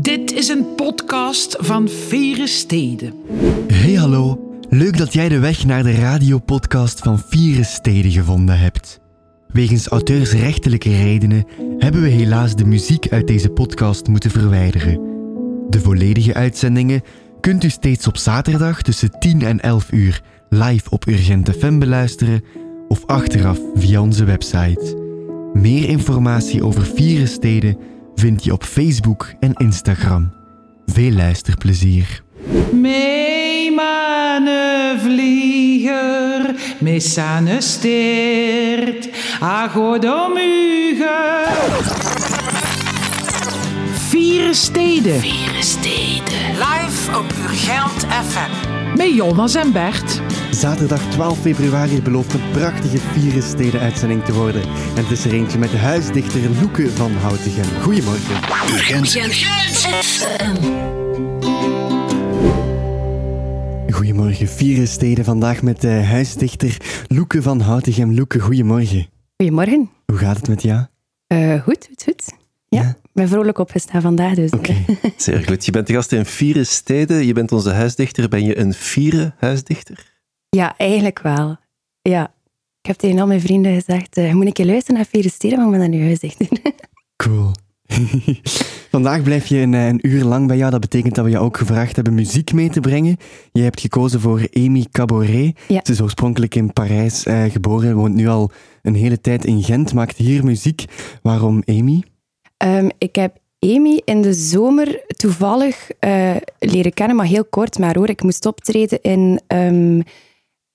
Dit is een podcast van Vere Steden. Hey hallo, leuk dat jij de weg naar de radiopodcast van Vieren Steden gevonden hebt. Wegens auteursrechtelijke redenen hebben we helaas de muziek uit deze podcast moeten verwijderen. De volledige uitzendingen kunt u steeds op zaterdag tussen 10 en 11 uur live op Urgent FM beluisteren of achteraf via onze website. Meer informatie over Vieren Steden vind je op Facebook en Instagram. Veel luisterplezier. Mee mane vlieger, missane steert, agodomuge. Vieren Steden. Vieren Steden. Live op Urgent FM. Met Jonas en Bert. Zaterdag 12 februari belooft een prachtige Vieren Steden uitzending te worden. En het is er eentje met de huisdichter Loeke van Houtegem. Goedemorgen. Goedemorgen, Vieren Steden. Vandaag met de huisdichter Loeke van Houtegem. Loeke, goedemorgen. Goedemorgen. Hoe gaat het met jou? Eh, goed, goed, goed. Ja, Ja? ik ben vrolijk opgestaan vandaag dus. Oké. Zeer goed. Je bent de gast in Vieren Steden. Je bent onze huisdichter. Ben je een Vieren huisdichter? Ja, eigenlijk wel. Ja. Ik heb tegen al mijn vrienden gezegd, eh, moet ik je luisteren naar Steden, maar ik ben dan nu huisdichter. Cool. Vandaag blijf je een, eh, een uur lang bij jou. Dat betekent dat we je ook gevraagd hebben muziek mee te brengen. Je hebt gekozen voor Amy Caboret. Ja. Ze is oorspronkelijk in Parijs eh, geboren, woont nu al een hele tijd in Gent, maakt hier muziek. Waarom Amy? Ehm, ik heb Amy in de zomer toevallig leren kennen, maar heel kort maar hoor. Ik moest optreden in ehm,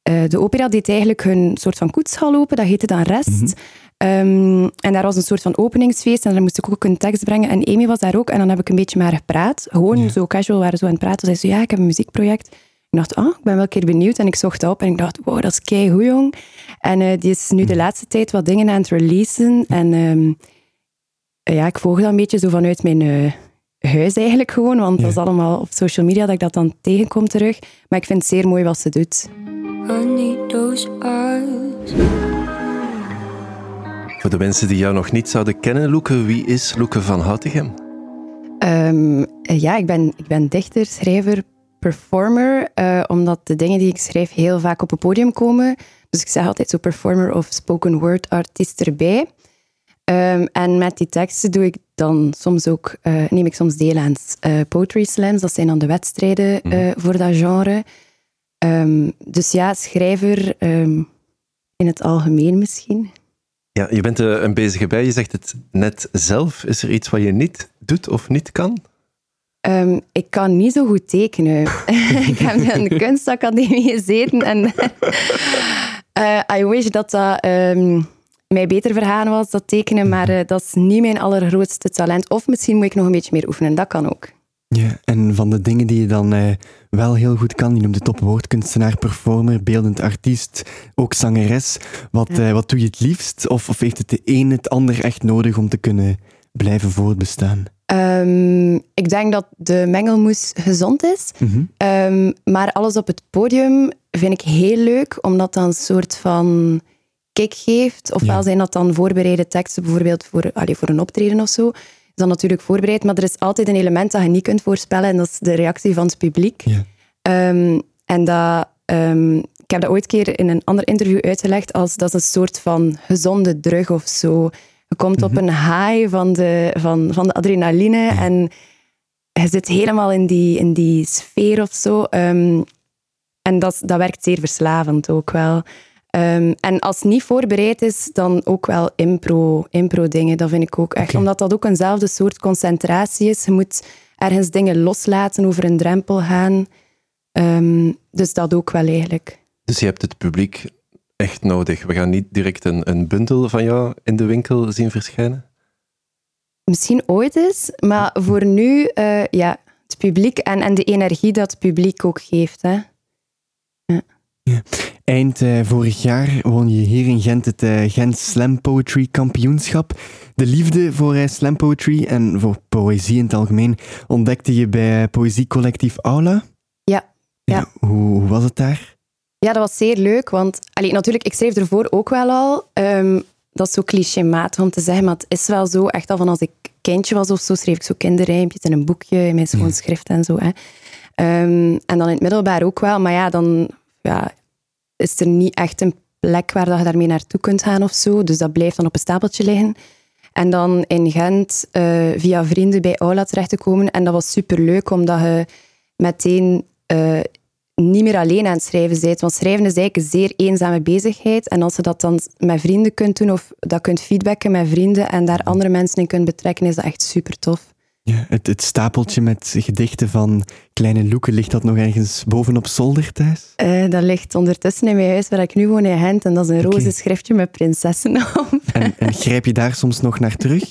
eh, de opera deed eigenlijk hun soort van koetshal open, dat heette dan Rest. Ehm, en daar was een soort van openingsfeest en daar moest ik ook een tekst brengen. En Amy was daar ook en dan heb ik een beetje met haar gepraat. Gewoon Ja. zo casual, waren zo aan het praten. Zei ze, ja, ik heb een muziekproject. Ik dacht, ah, ik ben wel een keer benieuwd. En ik zocht op en ik dacht, wow, dat is keigoed, jong. En eh, die is nu de laatste tijd wat dingen aan het releasen. En ehm, ja, ik volg dat een beetje zo vanuit mijn eh, huis eigenlijk gewoon. Want dat is allemaal op social media dat ik dat dan tegenkom terug. Maar ik vind het zeer mooi wat ze doet. Voor de mensen die jou nog niet zouden kennen, Loeke, wie is Loeke van Houtegem? Ehm, eh, ja, ik ben, ik ben dichter, schrijver, performer. eh, omdat de dingen die ik schrijf heel vaak op het podium komen. Dus ik zeg altijd zo performer of spoken word artiest erbij. Ehm, en met die teksten doe ik dan soms ook, eh, neem ik soms deel aan eh, poetry slams. Dat zijn dan de wedstrijden eh, voor dat genre. Ehm, dus ja, schrijver ehm, in het algemeen misschien. Ja, je bent een bezige bij. Je zegt het net zelf. Is er iets wat je niet doet of niet kan? Ik kan niet zo goed tekenen. ik heb in de kunstacademie gezeten en I wish dat dat mij beter vergaan was, dat tekenen, maar eh, dat is niet mijn allergrootste talent. Of misschien moet ik nog een beetje meer oefenen, dat kan ook. Ja, en van de dingen die je dan eh, wel heel goed kan, je noemt het op woordkunstenaar, performer, beeldend artiest, ook zangeres. Wat, eh, wat doe je het liefst? Of, of heeft het de een het ander echt nodig om te kunnen blijven voortbestaan? Ehm, ik denk dat de mengelmoes gezond is. Ehm, maar alles op het podium vind ik heel leuk, omdat dat een soort van kick geeft. Ofwel Ja. zijn dat dan voorbereide teksten, bijvoorbeeld voor, allee, voor een optreden of zo. Is dan natuurlijk voorbereid, maar er is altijd een element dat je niet kunt voorspellen, en dat is de reactie van het publiek. Ja. Ehm, en dat, ehm, ik heb dat ooit keer in een ander interview uitgelegd als dat is een soort van gezonde drug of zo. Je komt op een high van de, van, van de adrenaline en je zit helemaal in die, in die sfeer of zo. Ehm, en dat, dat werkt zeer verslavend ook wel. Ehm, en als het niet voorbereid is, dan ook wel impro, impro dingen. Dat vind ik ook echt. Omdat dat ook eenzelfde soort concentratie is. Je moet ergens dingen loslaten, over een drempel gaan. Ehm, dus dat ook wel eigenlijk. Dus je hebt het publiek echt nodig. We gaan niet direct een, een bundel van jou in de winkel zien verschijnen. Misschien ooit eens, maar voor nu, eh, ja, het publiek en, en de energie dat het publiek ook geeft. Hè. Eind eh, vorig jaar won je hier in Gent het eh, Gent Slam Poetry Kampioenschap. De liefde voor eh, slam poetry en voor poëzie in het algemeen ontdekte je bij poëziecollectief Aula. Ja, ja. Hoe, hoe was het daar? Ja, dat was zeer leuk, want allee, natuurlijk, ik schreef ervoor ook wel al. ehm, dat is zo clichématig om te zeggen, maar het is wel zo, echt al van als ik kindje was of zo, schreef ik zo kinderrijmpjes in een boekje, in mijn schoon schrift en zo. Hè. Ehm, en dan in het middelbaar ook wel, maar ja, dan ja, is er niet echt een plek waar dat je daarmee naartoe kunt gaan of zo. Dus dat blijft dan op een stapeltje liggen. En dan in Gent uh, via vrienden bij Aula terecht te komen. En dat was superleuk, omdat je meteen uh, niet meer alleen aan het schrijven bent. Want schrijven is eigenlijk een zeer eenzame bezigheid. En als je dat dan met vrienden kunt doen, of dat kunt feedbacken met vrienden en daar andere mensen in kunt betrekken, is dat echt super tof. Ja, het, het, stapeltje met gedichten van Kleine Loeken, ligt dat nog ergens bovenop zolder thuis? Uh, dat ligt ondertussen in mijn huis waar ik nu woon in Gent. En dat is een roze schriftje met prinsessen op. En, en, grijp je daar soms nog naar terug?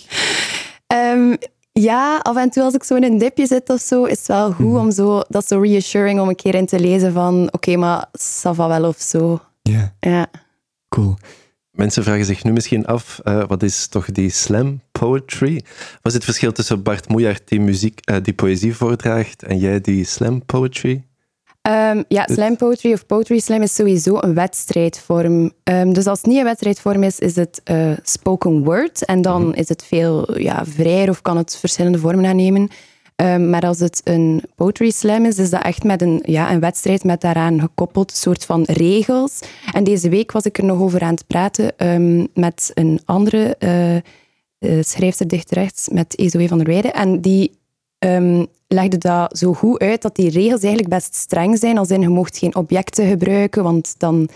Um, ja, af en toe als ik zo in een dipje zit of zo, is het wel goed mm. om zo, dat zo reassuring om een keer in te lezen van oké, okay, maar ça va wel of zo. Ja. Ja. Cool. Mensen vragen zich nu misschien af, uh, wat is toch die slam poetry? Wat is het verschil tussen Bart Moejaert die, muziek, uh, die poëzie voordraagt en jij die slam poetry? Um, ja, slam poetry of poetry slam is sowieso een wedstrijdvorm. Um, dus als het niet een wedstrijdvorm is, is het uh, spoken word. En dan mm is het veel ja, vrijer of kan het verschillende vormen aannemen. Um, maar als het een poetry slam is, is dat echt met een, ja, een wedstrijd met daaraan gekoppeld soort van regels. En deze week was ik er nog over aan het praten met een andere uh, schrijfster dichtrechts, met Ezoe van der Weijden. En die um, legde dat zo goed uit dat die regels eigenlijk best streng zijn. Als in, je mocht geen objecten gebruiken, want dan,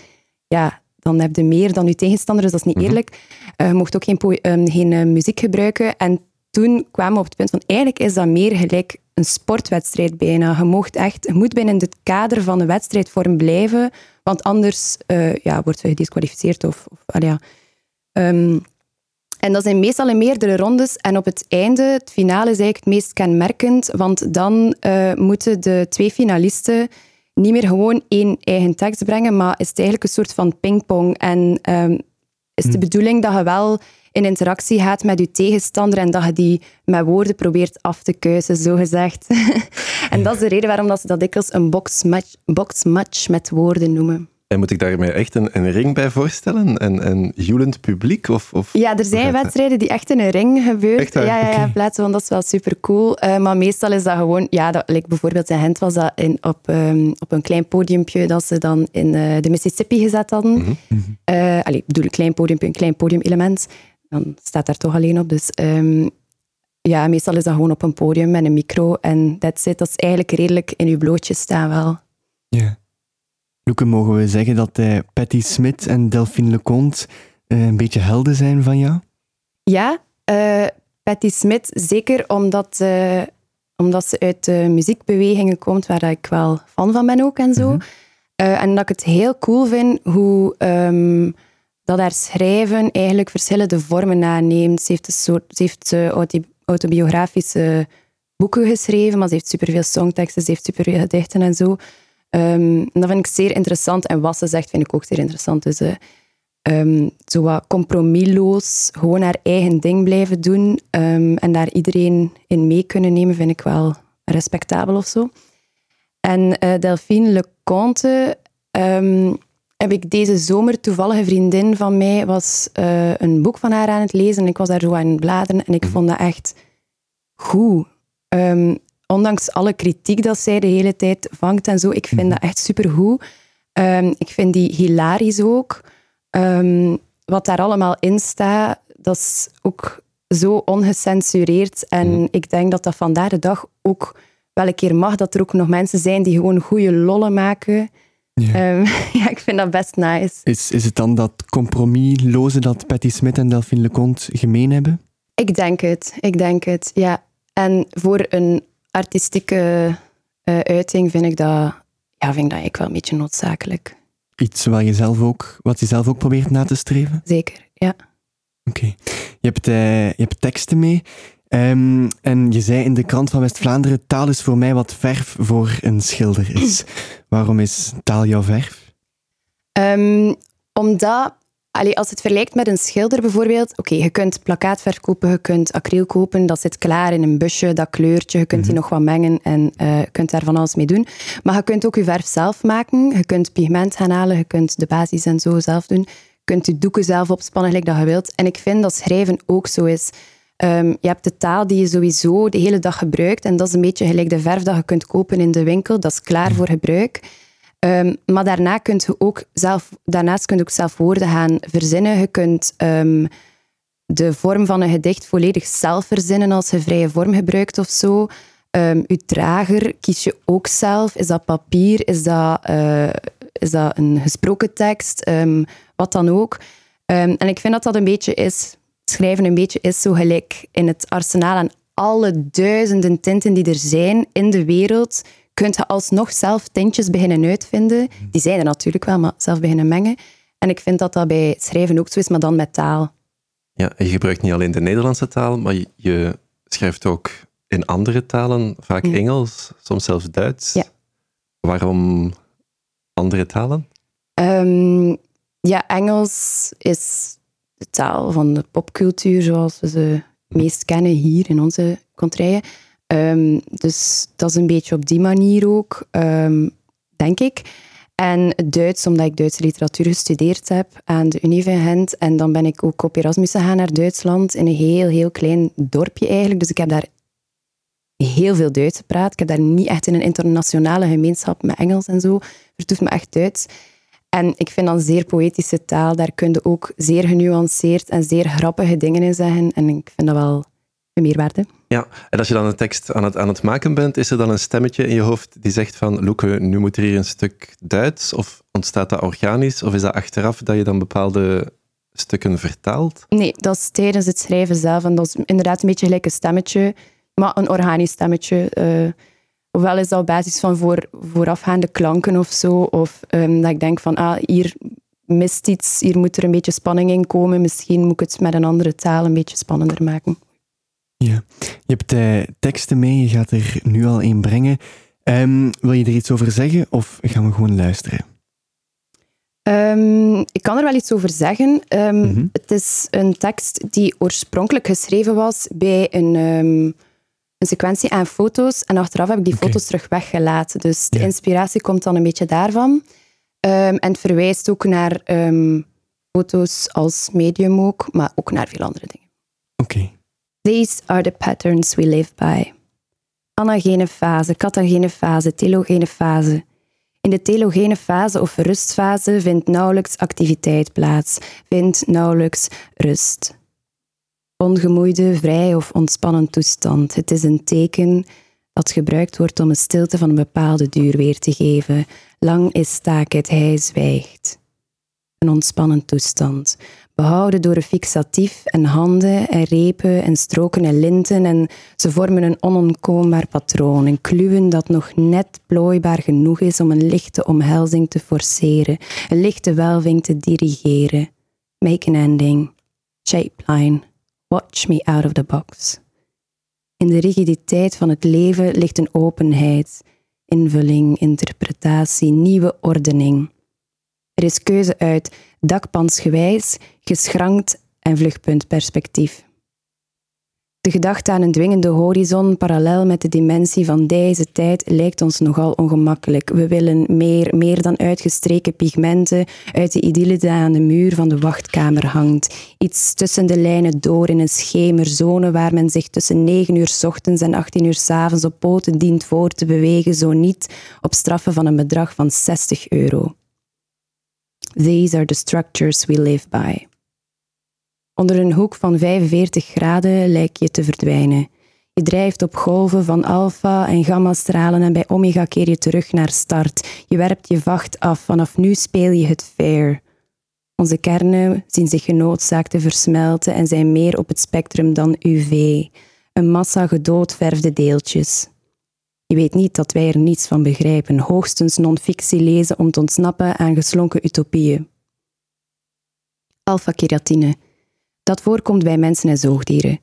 ja, dan heb je meer dan je tegenstander, dus dat is niet mhm. eerlijk. Uh, je mocht ook geen, um, geen uh, muziek gebruiken. En toen kwamen we op het punt van, eigenlijk is dat meer gelijk een sportwedstrijd bijna. Je, mocht echt, je moet binnen het kader van een wedstrijdvorm blijven, want anders uh, ja, wordt je gedisqualificeerd of... of ja, um, en dat zijn meestal in meerdere rondes. En op het einde, het finale is eigenlijk het meest kenmerkend, want dan uh, moeten de twee finalisten niet meer gewoon één eigen tekst brengen, maar is het eigenlijk een soort van pingpong. En um, is de hm. bedoeling dat je wel in interactie gaat met je tegenstander en dat je die met woorden probeert af te kuisen, zo gezegd. en dat is de reden waarom dat ze dat dikwijls een boxmatch, boxmatch met woorden noemen. En moet ik daarmee echt een, een ring bij voorstellen? Een, een joelend publiek? Of, of, ja, er zijn wedstrijden die echt in een ring gebeuren. Ja, ja, ja, plaatsen, want dat is wel super cool. Uh, maar meestal is dat gewoon, ja, dat, like bijvoorbeeld in Gent was dat in, op, um, op een klein podiumpje dat ze dan in uh, de Mississippi gezet hadden. Mm -hmm. uh, allee, ik bedoel, een klein podiumpje, een klein podiumelement. Dan staat daar toch alleen op. Dus um, ja, meestal is dat gewoon op een podium met een micro en that's it. Dat is eigenlijk redelijk in uw blootje staan wel. Ja. Loeke, mogen we zeggen dat uh, Patty Smit en Delphine Leconte uh, een beetje helden zijn van jou? Ja, uh, Patty Smit zeker omdat, omdat ze uit de muziekbewegingen komt waar ik wel fan van ben ook en zo. Mhm. en dat ik het heel cool vind hoe um, dat haar schrijven eigenlijk verschillende vormen aanneemt. Ze heeft, een soort, ze heeft autobiografische boeken geschreven, maar ze heeft superveel songteksten, ze heeft superveel gedichten en zo. Um, dat vind ik zeer interessant. En wat ze zegt, vind ik ook zeer interessant. Dus um, zo wat compromisloos, gewoon haar eigen ding blijven doen um, en daar iedereen in mee kunnen nemen, vind ik wel respectabel of zo. En uh, Delphine Leconte heb ik deze zomer toevallig een vriendin van mij was uh, een boek van haar aan het lezen en ik was daar zo aan het bladeren en ik mhm. vond dat echt goed. Um, ondanks alle kritiek dat zij de hele tijd vangt en zo, ik vind mhm. dat echt supergoed. Um, ik vind die hilarisch ook. Um, wat daar allemaal in staat, dat is ook zo ongecensureerd. En mhm. ik denk dat dat vandaag de dag ook wel een keer mag, dat er ook nog mensen zijn die gewoon goede lollen maken. Ja. Um, ja, ik vind dat best nice. Is, is het dan dat compromisloze dat Patty Smith en Delphine Leconte gemeen hebben? Ik denk het, ik denk het, ja. En voor een artistieke uh, uiting vind ik dat, ja, vind ik dat ik wel een beetje noodzakelijk. Iets wat je zelf ook, wat je zelf ook probeert na te streven? Zeker, ja. Oké. Je, hebt, uh, je hebt teksten mee. Um, en je zei in de krant van West-Vlaanderen: taal is voor mij wat verf voor een schilder is. Waarom is taal jouw verf? Um, omdat Allee, als het vergelijkt met een schilder bijvoorbeeld, oké, je kunt plakkaatverf kopen, je kunt acryl kopen, dat zit klaar in een busje, dat kleurtje, je kunt die mhm. nog wat mengen en uh, je kunt daar van alles mee doen. Maar je kunt ook je verf zelf maken, je kunt pigment gaan halen, je kunt de basis en zo zelf doen. Je kunt je doeken zelf opspannen gelijk dat je wilt. En ik vind dat schrijven ook zo is. Ehm, je hebt de taal die je sowieso de hele dag gebruikt. En dat is een beetje gelijk de verf dat je kunt kopen in de winkel. Dat is klaar voor gebruik. Ehm, maar daarna kunt je ook zelf, daarnaast kun je ook zelf woorden gaan verzinnen. Je kunt ehm, de vorm van een gedicht volledig zelf verzinnen als je vrije vorm gebruikt of zo. Um, uw drager kies je ook zelf. Is dat papier? Is dat, uh, is dat een gesproken tekst? wat dan ook. en ik vind dat dat een beetje is schrijven een beetje is zo gelijk in het arsenaal aan alle duizenden tinten die er zijn in de wereld, kunt je alsnog zelf tintjes beginnen uitvinden. Die zijn er natuurlijk wel, maar zelf beginnen mengen. En ik vind dat dat bij schrijven ook zo is, maar dan met taal. Ja, je gebruikt niet alleen de Nederlandse taal, maar je schrijft ook in andere talen, vaak Engels, soms zelfs Duits. Ja. Waarom andere talen? Ehm, ja, Engels is de taal van de popcultuur zoals we ze meest kennen hier in onze contraien. Um, dus dat is een beetje op die manier ook, um, denk ik. En Duits, omdat ik Duitse literatuur gestudeerd heb aan de Unie van Gent. En dan ben ik ook op Erasmus gegaan naar Duitsland, in een heel, heel klein dorpje eigenlijk. Dus ik heb daar heel veel Duits gepraat. Ik heb daar niet echt in een internationale gemeenschap met Engels en zo. Vertoeft me echt Duits. En ik vind dat zeer poëtische taal. Daar kun je ook zeer genuanceerd en zeer grappige dingen in zeggen. En ik vind dat wel een meerwaarde. Ja, en als je dan een tekst aan het, aan het maken bent, is er dan een stemmetje in je hoofd die zegt van Loeke, nu moet er hier een stuk Duits? Of ontstaat dat organisch? Of is dat achteraf dat je dan bepaalde stukken vertaalt? Nee, dat is tijdens het schrijven zelf. En dat is inderdaad een beetje gelijk een stemmetje, maar een organisch stemmetje. Uh, Ofwel is dat op basis van voor, voorafgaande klanken of zo. Of um, dat ik denk van, ah, hier mist iets, hier moet er een beetje spanning in komen. Misschien moet ik het met een andere taal een beetje spannender maken. Ja, je hebt uh, teksten mee, je gaat er nu al een brengen. Um, wil je er iets over zeggen of gaan we gewoon luisteren? Um, ik kan er wel iets over zeggen. Um, mm -hmm. Het is een tekst die oorspronkelijk geschreven was bij een een sequentie aan foto's en achteraf heb ik die foto's terug weggelaten. Dus de inspiratie komt dan een beetje daarvan. Um, en het verwijst ook naar um, foto's als medium ook, maar ook naar veel andere dingen. Oké. Okay. These are the patterns we live by. Anagene fase, catagene fase, telogene fase. In de telogene fase of rustfase vindt nauwelijks activiteit plaats, vindt nauwelijks rust ongemoeide, vrij of ontspannen toestand. Het is een teken dat gebruikt wordt om een stilte van een bepaalde duur weer te geven. Lang is staakheid, hij zwijgt. Een ontspannen toestand, behouden door een fixatief en handen en repen en stroken en linten en ze vormen een onontkoombaar patroon, een kluwen dat nog net plooibaar genoeg is om een lichte omhelzing te forceren, een lichte welving te dirigeren. Make an ending. Shape line. Watch me out of the box. In de rigiditeit van het leven ligt een openheid, invulling, interpretatie, nieuwe ordening. Er is keuze uit dakpansgewijs, geschrankt en vluchtpuntperspectief. De gedachte aan een dwingende horizon parallel met de dimensie van deze tijd lijkt ons nogal ongemakkelijk. We willen meer, meer dan uitgestreken pigmenten uit de idylle die aan de muur van de wachtkamer hangt. Iets tussen de lijnen door in een schemerzone waar men zich tussen 9 uur ochtends en 18 uur s avonds op poten dient voor te bewegen, zo niet op straffen van een bedrag van 60 euro. These are the structures we live by. Onder een hoek van 45 graden lijk je te verdwijnen. Je drijft op golven van alfa- en gamma-stralen en bij omega keer je terug naar start. Je werpt je vacht af. Vanaf nu speel je het fair. Onze kernen zien zich genoodzaakt te versmelten en zijn meer op het spectrum dan UV. Een massa gedoodverfde deeltjes. Je weet niet dat wij er niets van begrijpen, hoogstens non-fictie lezen om te ontsnappen aan geslonken utopieën. Alpha-keratine dat voorkomt bij mensen en zoogdieren.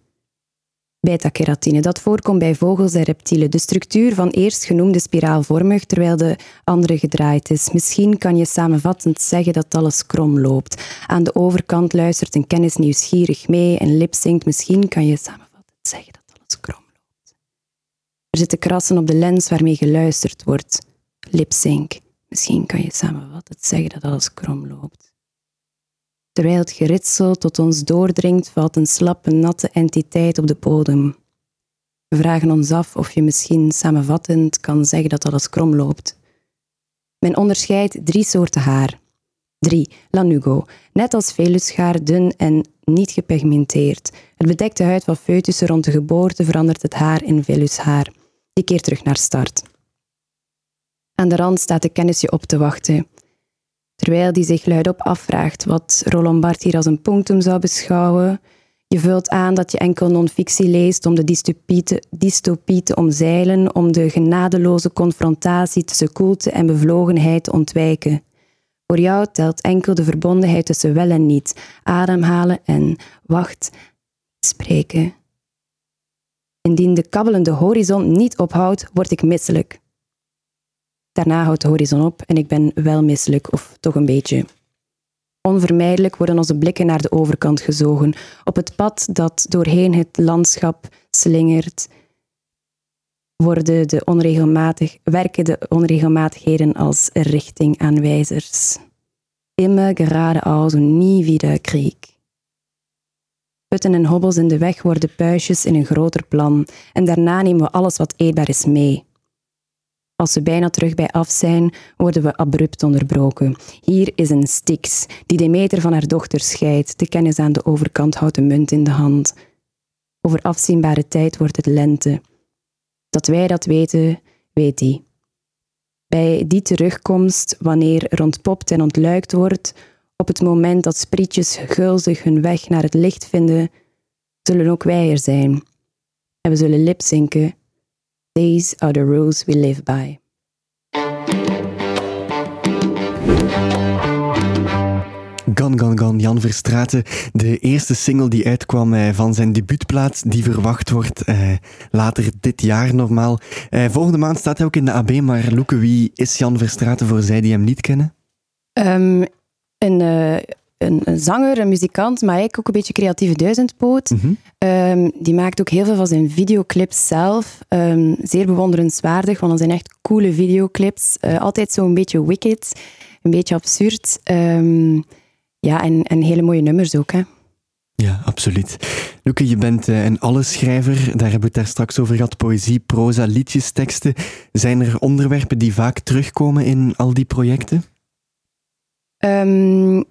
Beta-keratine, dat voorkomt bij vogels en reptielen. De structuur van eerstgenoemde spiraalvormig, terwijl de andere gedraaid is. Misschien kan je samenvattend zeggen dat alles krom loopt. Aan de overkant luistert een kennis nieuwsgierig mee en lipzinkt. Misschien kan je samenvattend zeggen dat alles krom loopt. Er zitten krassen op de lens waarmee geluisterd wordt. Lipzink. Misschien kan je samenvattend zeggen dat alles krom loopt. Terwijl het geritsel tot ons doordringt, valt een slappe, natte entiteit op de bodem. We vragen ons af of je misschien samenvattend kan zeggen dat alles krom loopt. Men onderscheidt drie soorten haar. 3. Lanugo. Net als veluschaar, dun en niet gepigmenteerd. Het bedekt de huid van foetussen rond de geboorte, verandert het haar in velushaar. Die keert terug naar start. Aan de rand staat de kennis je op te wachten. Terwijl die zich luidop afvraagt wat Roland Barthes hier als een punctum zou beschouwen, je vult aan dat je enkel non-fictie leest om de dystopie te, dystopie te omzeilen, om de genadeloze confrontatie tussen koelte en bevlogenheid te ontwijken. Voor jou telt enkel de verbondenheid tussen wel en niet, ademhalen en wacht, spreken. Indien de kabbelende horizon niet ophoudt, word ik misselijk. Daarna houdt de horizon op en ik ben wel misselijk, of toch een beetje. Onvermijdelijk worden onze blikken naar de overkant gezogen, op het pad dat doorheen het landschap slingert, worden de onregelmatig, werken de onregelmatigheden als richtingaanwijzers. Immer geradeaus und nie wieder Krieg. Putten en hobbels in de weg worden puistjes in een groter plan en daarna nemen we alles wat eetbaar is mee. Als we bijna terug bij af zijn, worden we abrupt onderbroken. Hier is een Styx, die de meter van haar dochter scheidt. De kennis aan de overkant houdt de munt in de hand. Over afzienbare tijd wordt het lente. Dat wij dat weten, weet hij. Bij die terugkomst, wanneer er ontpopt en ontluikt wordt, op het moment dat sprietjes gulzig hun weg naar het licht vinden, zullen ook wij er zijn. En we zullen lipzinken These are the rules we live by. Gan Gan Gan, Jan Verstraeten. De eerste single die uitkwam eh, van zijn debuutplaat, die verwacht wordt eh, later dit jaar normaal. Eh, volgende maand staat hij ook in de AB, maar Loeke, wie is Jan Verstraeten voor zij die hem niet kennen? Um, een, uh, een, een, zanger, een muzikant, maar eigenlijk ook een beetje creatieve duizendpoot. Mm um, die maakt ook heel veel van zijn videoclips zelf. Um, zeer bewonderenswaardig, want dat zijn echt coole videoclips. Uh, altijd zo'n beetje wicked, een beetje absurd. Um, ja, en, en hele mooie nummers ook. Hè. Ja, absoluut. Loeke, je bent uh, een allesschrijver. Daar hebben we het daar straks over gehad. Poëzie, proza, liedjes, teksten. Zijn er onderwerpen die vaak terugkomen in al die projecten? Um,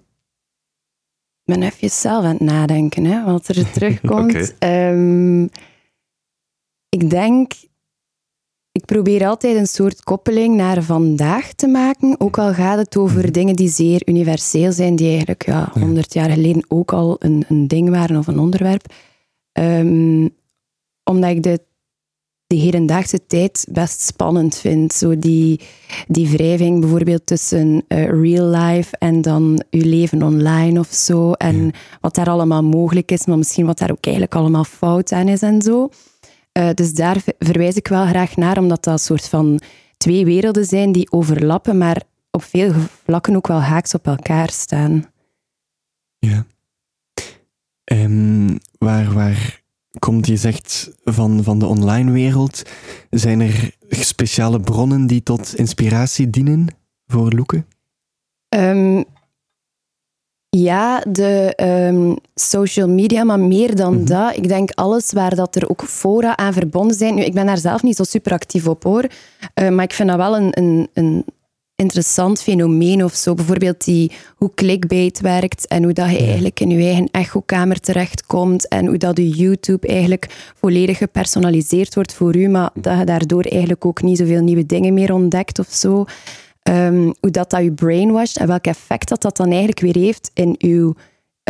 ben even zelf aan het nadenken, hè, wat er terugkomt. okay. um, ik denk, ik probeer altijd een soort koppeling naar vandaag te maken. Ook al gaat het over mhm. dingen die zeer universeel zijn, die eigenlijk ja, 100 jaar geleden ook al een, een ding waren of een onderwerp. Um, omdat ik de de hedendaagse tijd best spannend vind. Zo die, die wrijving bijvoorbeeld tussen uh, real life en dan je leven online of zo. En wat daar allemaal mogelijk is, maar misschien wat daar ook eigenlijk allemaal fout aan is en zo. Uh, dus daar verwijs ik wel graag naar, omdat dat een soort van twee werelden zijn die overlappen, maar op veel vlakken ook wel haaks op elkaar staan. Ja. Um, waar, waar komt, je zegt, van, van de online wereld. Zijn er speciale bronnen die tot inspiratie dienen voor Loeken? Um, ja, de um, social media, maar meer dan mhm. dat. Ik denk alles waar dat er ook fora aan verbonden zijn. Nu, ik ben daar zelf niet zo super actief op hoor. Uh, maar ik vind dat wel een, een, een interessant fenomeen of zo. Bijvoorbeeld die, hoe clickbait werkt en hoe dat je eigenlijk in je eigen echokamer terechtkomt en hoe dat je YouTube eigenlijk volledig gepersonaliseerd wordt voor u, maar dat je daardoor eigenlijk ook niet zoveel nieuwe dingen meer ontdekt of zo. Ehm, hoe dat, dat je brainwashed en welk effect dat dat dan eigenlijk weer heeft in uw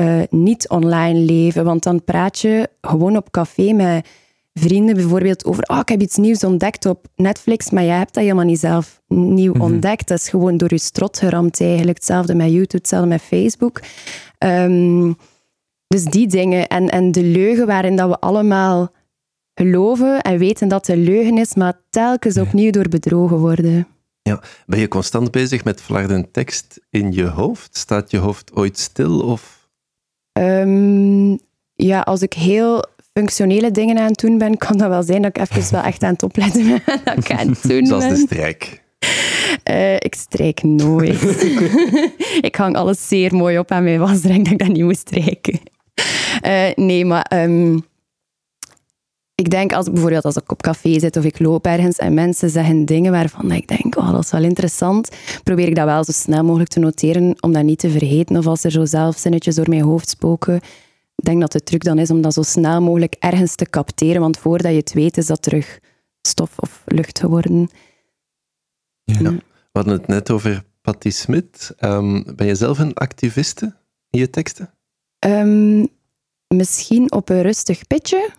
uh, niet-online leven. Want dan praat je gewoon op café met vrienden bijvoorbeeld over oh, ik heb iets nieuws ontdekt op Netflix, maar jij hebt dat helemaal niet zelf nieuw mhm. ontdekt. Dat is gewoon door je strot geramd eigenlijk. Hetzelfde met YouTube, hetzelfde met Facebook. Ehm, dus die dingen en, en de leugen waarin dat we allemaal geloven en weten dat het een leugen is, maar telkens opnieuw door bedrogen worden. Ja. Ben je constant bezig met flarden tekst in je hoofd? Staat je hoofd ooit stil? Of? Um, ja, als ik heel functionele dingen aan het doen ben, kan dat wel zijn dat ik even wel echt aan het opletten ben dat ik aan het doen Zoals de strijk. Uh, ik strijk nooit. ik hang alles zeer mooi op aan mijn wasdrink dat ik dat niet moet strijken. Uh, nee, maar um, ik denk als bijvoorbeeld als ik op café zit of ik loop ergens en mensen zeggen dingen waarvan ik denk, oh, dat is wel interessant, probeer ik dat wel zo snel mogelijk te noteren om dat niet te vergeten. Of als er zo zelf zinnetjes door mijn hoofd spoken. Ik denk dat de truc dan is om dat zo snel mogelijk ergens te capteren, want voordat je het weet is dat terug stof of lucht geworden. Ja. We hadden het net over Patti Smit. Um, ben je zelf een activiste in je teksten? Um, misschien op een rustig pitje.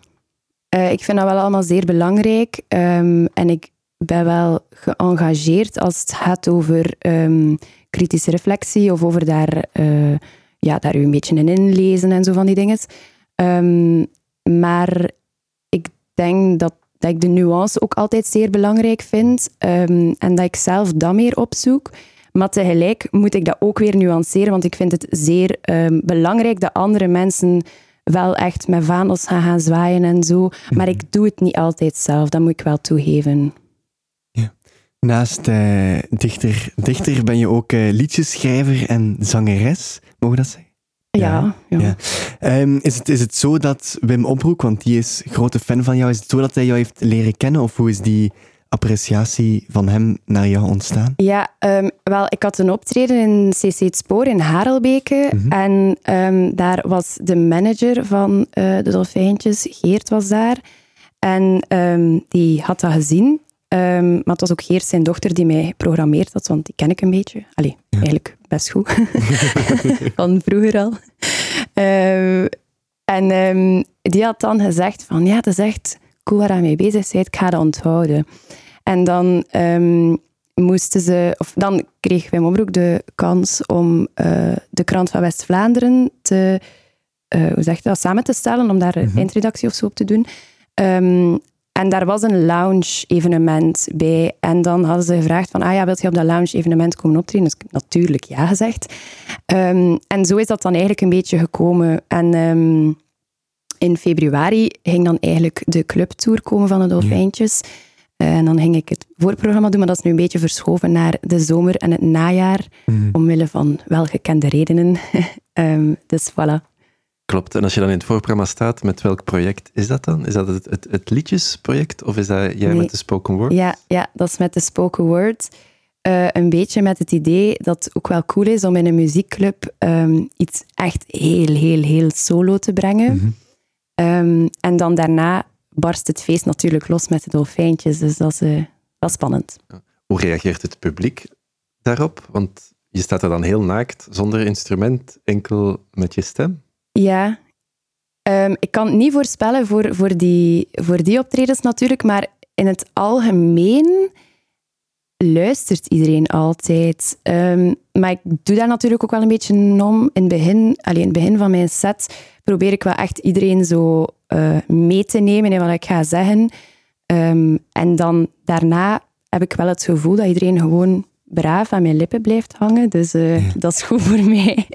Uh, ik vind dat wel allemaal zeer belangrijk. Um, en ik ben wel geëngageerd als het gaat over kritische reflectie of over daar, uh, ja, daar u een beetje in inlezen en zo van die dingen. Um, maar ik denk dat, dat ik de nuance ook altijd zeer belangrijk vind en dat ik zelf dat meer opzoek. Maar tegelijk moet ik dat ook weer nuanceren, want ik vind het zeer belangrijk dat andere mensen wel echt met vaandels gaan, gaan zwaaien en zo. Maar ik doe het niet altijd zelf, dat moet ik wel toegeven. Naast uh, dichter, dichter ben je ook uh, liedjeschrijver en zangeres, mogen dat zeggen? Ja. ja, ja. Um, is, het, is het zo dat Wim Oproek, want die is grote fan van jou, is het zo dat hij jou heeft leren kennen? Of hoe is die appreciatie van hem naar jou ontstaan? Ja, um, wel, ik had een optreden in CC Het Spoor in Harelbeke. Mhm. En um, daar was de manager van uh, de Dolfijntjes, Geert was daar. En um, die had dat gezien. Maar het was ook Geert, zijn dochter, die mij geprogrammeerd had, want die ken ik een beetje. Allee, ja. eigenlijk best goed. van vroeger al. en die had dan gezegd van, ja, dat is echt cool waar je mee bezig bent, ik ga dat onthouden. En dan moesten ze, of dan kreeg Wim de kans om uh, de krant van West-Vlaanderen te, uh, hoe zeg je dat, samen te stellen, om daar een mm eindredactie of zo op te doen. Um, en daar was een lounge-evenement bij. En dan hadden ze gevraagd van, ah ja, wilt je op dat lounge-evenement komen optreden? Dus natuurlijk ja gezegd. Um, en zo is dat dan eigenlijk een beetje gekomen. En um, in februari ging dan eigenlijk de clubtour komen van de Dolfijntjes. En dan ging ik het voorprogramma doen, maar dat is nu een beetje verschoven naar de zomer en het najaar, mm. omwille van welgekende redenen. um, dus voilà. Klopt. En als je dan in het voorprogramma staat, met welk project is dat dan? Is dat het, het, het liedjesproject of is dat jij met de spoken word? Ja, ja, dat is met de spoken word. Uh, een beetje met het idee dat het ook wel cool is om in een muziekclub um, iets echt heel, heel, heel solo te brengen. Mm -hmm. um, en dan daarna barst het feest natuurlijk los met de dolfijntjes. Dus dat is, uh, dat is spannend. Hoe reageert het publiek daarop? Want je staat er dan heel naakt, zonder instrument, enkel met je stem. Ja, um, ik kan het niet voorspellen voor, voor, die, voor die optredens natuurlijk, maar in het algemeen luistert iedereen altijd. Um, maar ik doe daar natuurlijk ook wel een beetje om. In het begin, alleen in het begin van mijn set probeer ik wel echt iedereen zo uh, mee te nemen in wat ik ga zeggen. Um, en dan daarna heb ik wel het gevoel dat iedereen gewoon braaf aan mijn lippen blijft hangen. Dus uh, dat is goed voor mij.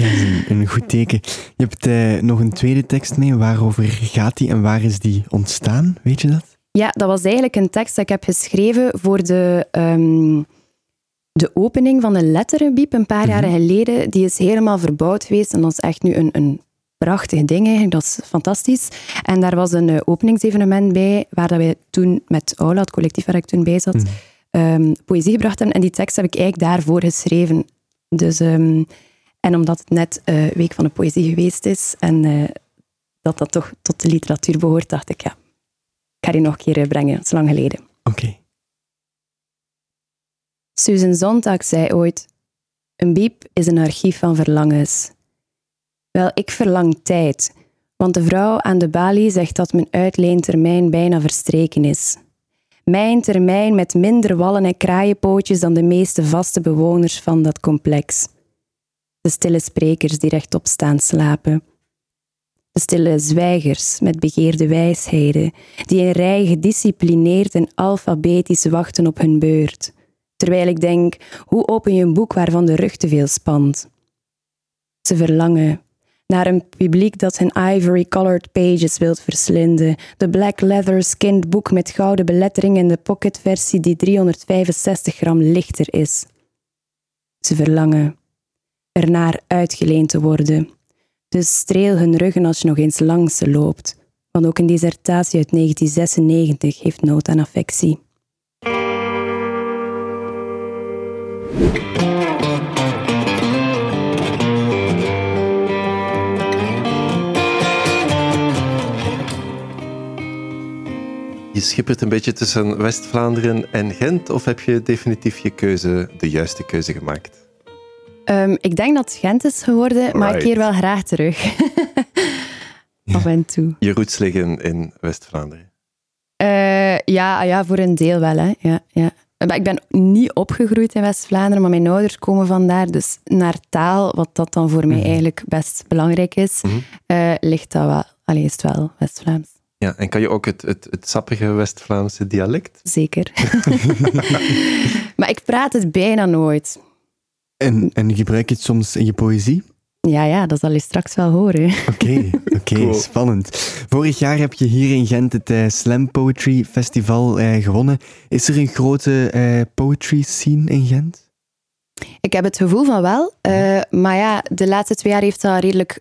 Ja, een, een, goed teken. Je hebt uh, nog een tweede tekst mee. Waarover gaat die en waar is die ontstaan? Weet je dat? Ja, dat was eigenlijk een tekst dat ik heb geschreven voor de, um, de opening van de Letterenbiep een paar mm -hmm. jaar geleden. Die is helemaal verbouwd geweest en dat is echt nu een, een prachtig ding eigenlijk. Dat is fantastisch. En daar was een uh, openingsevenement bij, waar dat wij toen met Aula, het collectief waar ik toen bij zat, mm. um, poëzie gebracht hebben. En die tekst heb ik eigenlijk daarvoor geschreven. Dus, um, en omdat het net uh, Week van de Poëzie geweest is en uh, dat dat toch tot de literatuur behoort, dacht ik, ja, ik ga die nog een keer brengen. Dat is lang geleden. Oké. Okay. Susan Sontag zei ooit, een biep is een archief van verlangens. Wel, ik verlang tijd, want de vrouw aan de balie zegt dat mijn uitleentermijn bijna verstreken is. Mijn termijn met minder wallen en kraaienpootjes dan de meeste vaste bewoners van dat complex. De stille sprekers die rechtop staan slapen. De stille zwijgers met begeerde wijsheden, die in rij gedisciplineerd en alfabetisch wachten op hun beurt. Terwijl ik denk, hoe open je een boek waarvan de rug te veel spant? Ze verlangen, naar een publiek dat zijn ivory-colored pages wilt verslinden. De black leather skinned boek met gouden belettering en de pocketversie die 365 gram lichter is. Ze verlangen ernaar uitgeleend te worden. Dus streel hun ruggen als je nog eens langs ze loopt. Want ook een dissertatie uit 1996 heeft nood aan affectie. Je schippert een beetje tussen West-Vlaanderen en Gent, of heb je definitief je keuze, de juiste keuze gemaakt? Um, ik denk dat het Gent is geworden, maar ik keer wel graag terug. Af en toe. Je roots liggen in West-Vlaanderen? Uh, ja, ja, voor een deel wel. Hè. Ja, ja. Maar ik ben niet opgegroeid in West-Vlaanderen, maar mijn ouders komen vandaar. Dus naar taal, wat dat dan voor mij mhm. eigenlijk best belangrijk is, mm -hmm. uh, ligt dat wel. Is het wel West-Vlaams. Ja, en kan je ook het, het, het sappige West-Vlaamse dialect? Zeker. maar ik praat het bijna nooit. En, en gebruik je het soms in je poëzie? Ja, ja, dat zal je straks wel horen. Oké, oké, spannend. Vorig jaar heb je hier in Gent het uh, Slam Poetry Festival uh, gewonnen. Is er een grote uh, poetry scene in Gent? Ik heb het gevoel van wel. maar ja, de laatste twee jaar heeft dat redelijk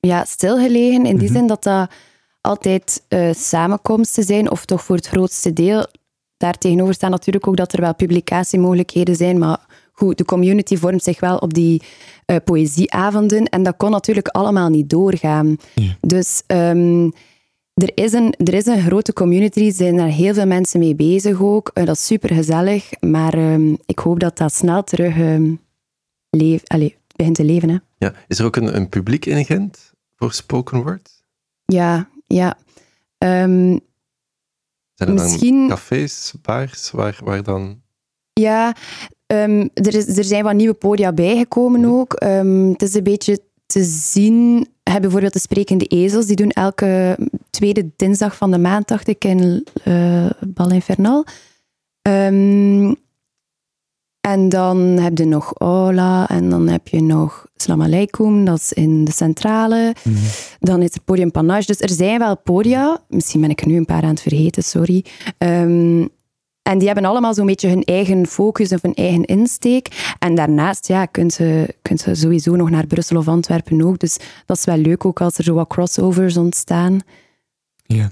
ja, stilgelegen. In die mhm. zin dat dat altijd samenkomsten zijn, of toch voor het grootste deel. Daartegenover staan natuurlijk ook dat er wel publicatiemogelijkheden zijn, maar goed, de community vormt zich wel op die uh, poëzieavonden en dat kon natuurlijk allemaal niet doorgaan. Dus um, er, is een, er is een grote community, er zijn daar heel veel mensen mee bezig ook. Uh, dat is super gezellig, maar um, ik hoop dat dat snel terug um, leef, allez, begint te leven. Hè. Ja. Is er ook een, een publiek in Gent voor spoken word? Ja, ja. Um, zijn er misschien... dan cafés, bars, waar, waar dan... Ja, Um, er, is, er zijn wat nieuwe podia bijgekomen ook. Um, het is een beetje te zien. Heb bijvoorbeeld de Sprekende Ezels. Die doen elke tweede dinsdag van de maand, dacht ik, in uh, Bal Infernal. Um, en dan heb je nog Ola en dan heb je nog Slam Aleikum, dat is in de centrale. Mm. Dan is er Podium Panache. Dus er zijn wel podia. Misschien ben ik er nu een paar aan het vergeten, sorry. En die hebben allemaal zo'n beetje hun eigen focus of hun eigen insteek. En daarnaast ja, kunt je, kunt je sowieso nog naar Brussel of Antwerpen ook. Dus dat is wel leuk ook als er zo wat crossovers ontstaan. Ja.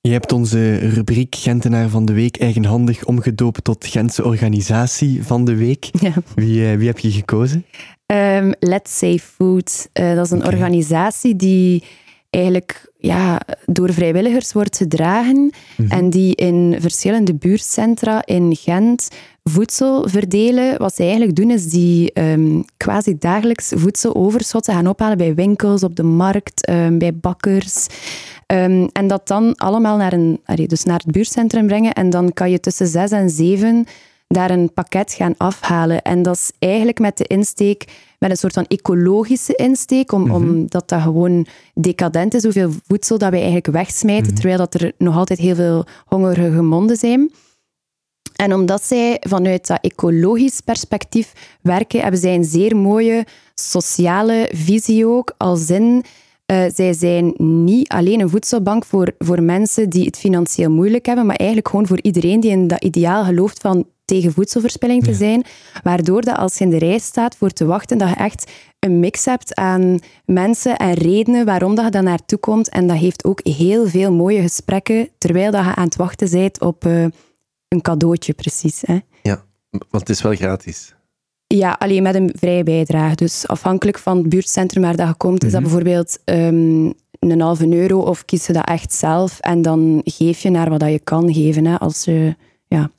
Je hebt onze rubriek Gentenaar van de Week eigenhandig omgedoopt tot Gentse Organisatie van de Week. Ja. Wie, uh, wie heb je gekozen? Um, Let's Save Food. Uh, dat is een organisatie die eigenlijk ja, door vrijwilligers wordt gedragen mhm. en die in verschillende buurtcentra in Gent voedsel verdelen. Wat ze eigenlijk doen is die um, quasi dagelijks voedseloverschotten gaan ophalen bij winkels, op de markt, um, bij bakkers. Um, en dat dan allemaal naar, een, dus naar het buurtcentrum brengen. En dan kan je tussen zes en zeven daar een pakket gaan afhalen. En dat is eigenlijk met de insteek met een soort van ecologische insteek, om, mm omdat dat gewoon decadent is, hoeveel voedsel dat wij eigenlijk wegsmijten, mhm. terwijl dat er nog altijd heel veel hongerige monden zijn. En omdat zij vanuit dat ecologisch perspectief werken, hebben zij een zeer mooie sociale visie ook, als in... Uh, zij zijn niet alleen een voedselbank voor, voor mensen die het financieel moeilijk hebben, maar eigenlijk gewoon voor iedereen die in dat ideaal gelooft van tegen voedselverspilling te zijn. Waardoor dat als je in de rij staat voor te wachten, dat je echt een mix hebt aan mensen en redenen waarom dat je daar naartoe komt. En dat heeft ook heel veel mooie gesprekken terwijl dat je aan het wachten bent op uh, een cadeautje, precies. Hè. Ja, want het is wel gratis. Ja, alleen met een vrije bijdrage. Dus afhankelijk van het buurtcentrum waar dat je komt, is dat mhm. bijvoorbeeld um, een halve euro of kies je dat echt zelf en dan geef je naar wat dat je kan geven. Hè, als je, ja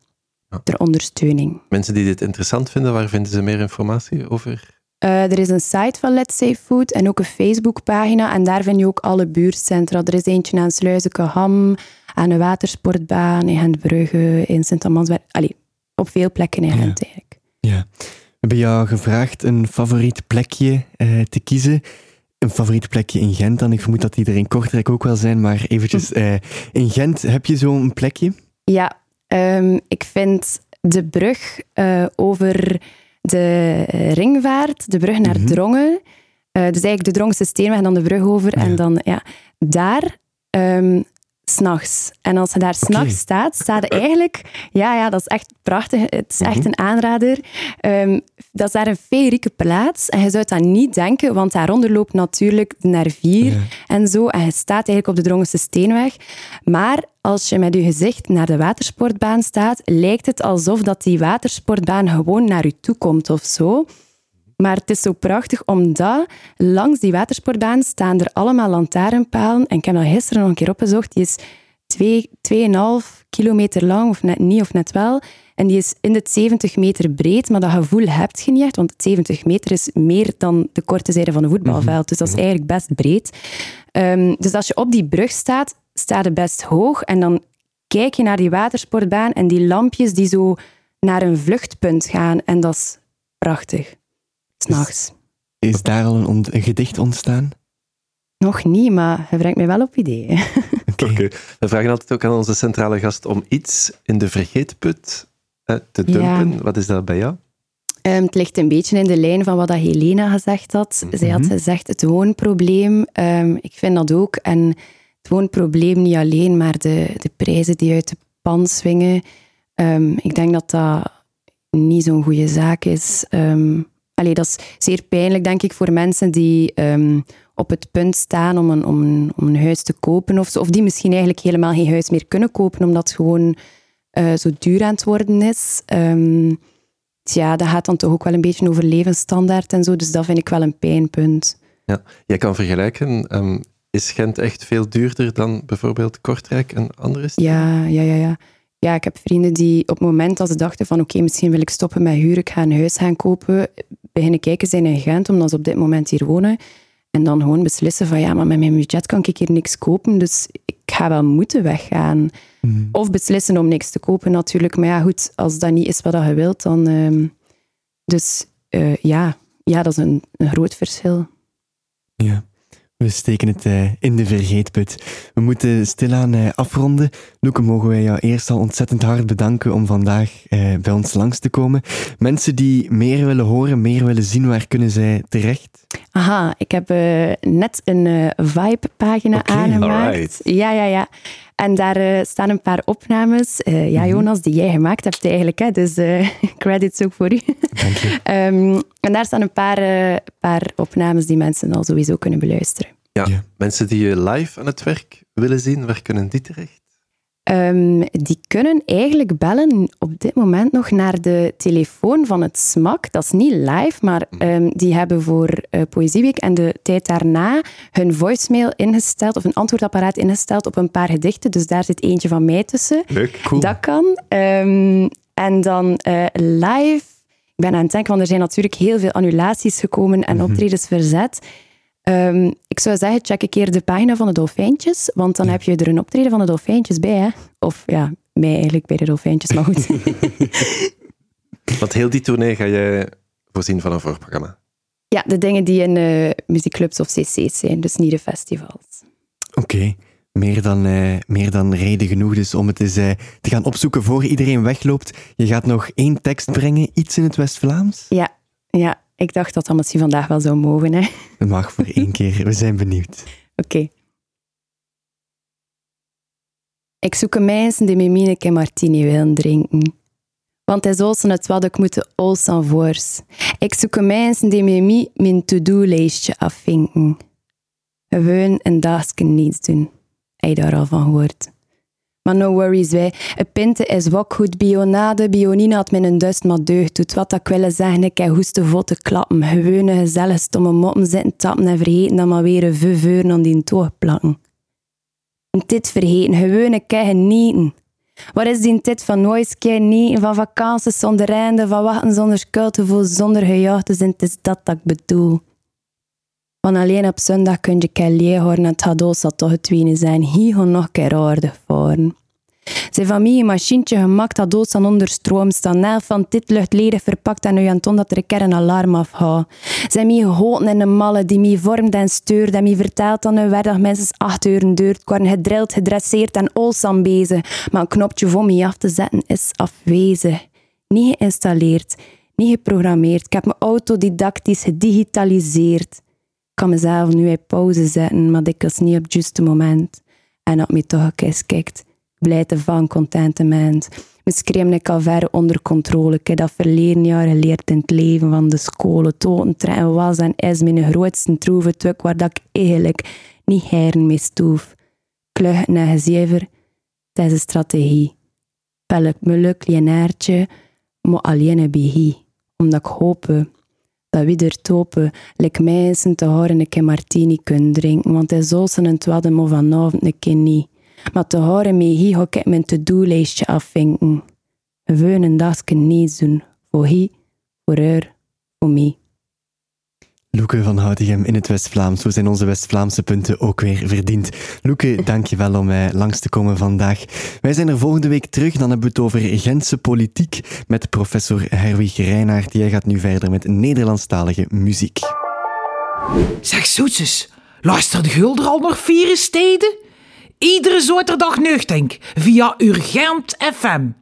ter ondersteuning. Mensen die dit interessant vinden, waar vinden ze meer informatie over? Uh, er is een site van Let's Save Food en ook een Facebookpagina. En daar vind je ook alle buurtcentra. Er is eentje aan Sluizenke-Ham, aan de watersportbaan, in Gentbrugge, in Sint-Amansberg. Allee, op veel plekken in Gent eigenlijk. Ja. We hebben jou gevraagd een favoriet plekje uh, te kiezen. Een favoriet plekje in Gent dan. Ik vermoed dat die er in Kortrijk ook wel zijn, maar eventjes. Uh, in Gent, heb je zo'n plekje? Ja, Um, ik vind de brug uh, over de ringvaart, de brug naar mm Drongen, dus eigenlijk de Drongse Steenweg en dan de brug over. En dan, ja, daar um, s'nachts. En als je daar s'nachts staat, staat er eigenlijk... Ja, ja, dat is echt prachtig. Het is echt mhm. een aanrader. Um, dat is daar een feerieke plaats. En je zou dat niet denken, want daaronder loopt natuurlijk de Nervier en zo. En je staat eigenlijk op de Drongense Steenweg. Maar als je met je gezicht naar de watersportbaan staat, lijkt het alsof dat die watersportbaan gewoon naar je toe komt of zo. Maar het is zo prachtig omdat langs die watersportbaan staan er allemaal lantaarnpalen. En ik heb dat gisteren nog een keer opgezocht. Die is 2,5 kilometer lang, of net niet, of net wel. En die is in de 70 meter breed, maar dat gevoel heb je niet echt, want 70 meter is meer dan de korte zijde van een voetbalveld. Dus dat is eigenlijk best breed. Um, dus als je op die brug staat, staat het best hoog. En dan kijk je naar die watersportbaan en die lampjes die zo naar een vluchtpunt gaan. En dat is prachtig. S'nachts. Is, is daar al een, een, gedicht ontstaan? Nog niet, maar hij brengt mij wel op ideeën. Oké. We vragen altijd ook aan onze centrale gast om iets in de vergeetput eh, te dumpen. Wat is dat bij jou? Um, het ligt een beetje in de lijn van wat dat Helena gezegd had. Zij had mhm. gezegd het woonprobleem. Um, ik vind dat ook. En het woonprobleem niet alleen, maar de, de prijzen die uit de pan swingen. Um, ik denk dat dat niet zo'n goede zaak is. Um, allee, dat is zeer pijnlijk, denk ik, voor mensen die um, op het punt staan om een, om, een, om een huis te kopen. Of, of die misschien eigenlijk helemaal geen huis meer kunnen kopen, omdat het gewoon uh, zo duur aan het worden is. Um, ja, dat gaat dan toch ook wel een beetje over levensstandaard en zo. Dus dat vind ik wel een pijnpunt. Ja, jij kan vergelijken. Um, is Gent echt veel duurder dan bijvoorbeeld Kortrijk en andere steden? Ja, ja, ja, ja ja, ik heb vrienden die op het moment dat ze dachten van oké, misschien wil ik stoppen met huren, ik ga een huis gaan kopen, beginnen kijken zijn in Gent, omdat ze op dit moment hier wonen. En dan gewoon beslissen van ja, maar met mijn budget kan ik hier niks kopen, dus ik ga wel moeten weggaan. Mhm. Of beslissen om niks te kopen natuurlijk. Maar ja, goed, als dat niet is wat je wilt, dan... Uh, dus uh, ja, ja, dat is een, een groot verschil. Ja. We steken het uh, in de vergeetput. We moeten stilaan uh, afronden. Loeke, mogen wij jou eerst al ontzettend hard bedanken om vandaag uh, bij ons langs te komen. Mensen die meer willen horen, meer willen zien, waar kunnen zij terecht? Aha, ik heb net een Vibe-pagina okay, aangemaakt. Ja, ja, ja. En daar staan een paar opnames. ja, mhm. Jonas, die jij gemaakt hebt eigenlijk. Hè? Dus credits ook voor u. Dank je. um, en daar staan een paar, paar opnames die mensen al sowieso kunnen beluisteren. Ja, mensen die je live aan het werk willen zien, waar kunnen die terecht? Um, die kunnen eigenlijk bellen op dit moment nog naar de telefoon van het SMAK. Dat is niet live, maar um, die hebben voor uh, Poëzieweek en de tijd daarna hun voicemail ingesteld, of een antwoordapparaat ingesteld op een paar gedichten. Dus daar zit eentje van mij tussen. Leuk, cool. Dat kan. Um, en dan uh, live, ik ben aan het denken, want er zijn natuurlijk heel veel annulaties gekomen en mhm. optredens verzet. Um, ik zou zeggen, check een keer de pagina van de Dolfijntjes, want dan heb je er een optreden van de Dolfijntjes bij. Hè? Of ja, mij eigenlijk bij de Dolfijntjes, maar goed. want heel die tournee ga je voorzien van een voorprogramma? Ja, de dingen die in uh, muziekclubs of cc's zijn, dus niet de festivals. Oké. Meer dan, uh, meer dan reden genoeg dus om het eens uh, te gaan opzoeken voor iedereen wegloopt. Je gaat nog één tekst brengen, iets in het West-Vlaams? Ja, ja, ik dacht dat dat misschien vandaag wel zou mogen. Hè? Dat mag voor één keer. We zijn benieuwd. Oké. Ik zoek een mensen die met mij een martini willen drinken. Want hij zal het wat ik moet olsen voors. Ik zoek een mensen die met mij mijn to-do-lijstje afvinken. Gewoon een dagje niets doen. Heb je daar al van gehoord? Maar no worries, wij. Een pinte is wat goed. Bionade, bionine had een duist maar deugd doet. Wat ik willen zeggen, ik heb hoeste votte klappen. Gewone, gezellig, stomme moppen zitten tappen en vergeten dan maar weer een veuren aan die toog plakken. En dit vergeten, gewone kei genieten. Wat is die tijd van nooit keer genieten, van vakanties zonder einde, van wachten zonder schuldgevoel, zonder gejaagd te zijn, het is dat dat ik bedoel. Want alleen op zondag kun je kei horen en het gaat toch het zijn. Hier nog keer aardig voor. Zijn familie een machientje gemaakt dat dood aan onder stroom staan. Nelf van dit luchtledig verpakt en nu aan ton dat er een keer een alarm afhaalt. Zijn mij gehoten in een malle die mij vormt en steurt en mij vertelt dat een werkdag minstens acht uur duurt. Ik word gedrild, gedresseerd en olsam bezig. Maar een knopje voor mij af te zetten is afwezig. Niet geïnstalleerd, niet geprogrammeerd. Ik heb mijn autodidactisch gedigitaliseerd. kan mezelf nu in pauze zetten, maar dikwijls niet op het juiste moment. En op me toch eens kijkt, blijte van contentement. Scream ik al ver onder controle. Ik heb dat verleden jaar geleerd in het leven van de school. Toten trein was en is mijn grootste troeve waar dat ik eigenlijk niet heren mee stoef. Kluchten en gezever, dat is een strategie. Pelk me leuk lienaartje, maar alleen een behie. Omdat ik hoop dat we er topen, lek mensen te horen een keer martini kunnen drinken, want hij zal ze een twadde maar vanavond een keer niet. Maar te horen mee hier ga ik mijn to-do-lijstje afvinken. We een dagje niet doen, voor hij, voor haar, voor mij. Loeke van Houdigem in het West-Vlaams. Zo zijn onze West-Vlaamse punten ook weer verdiend. Loeke, dankjewel om mij langs te komen vandaag. Wij zijn er volgende week terug. Dan hebben we het over Gentse politiek met professor Herwig Reinaert. Jij gaat nu verder met Nederlandstalige muziek. Zeg zoetjes, luister de Gulder al nog vier steden? Iedere zaterdag nuchtink via Urgent FM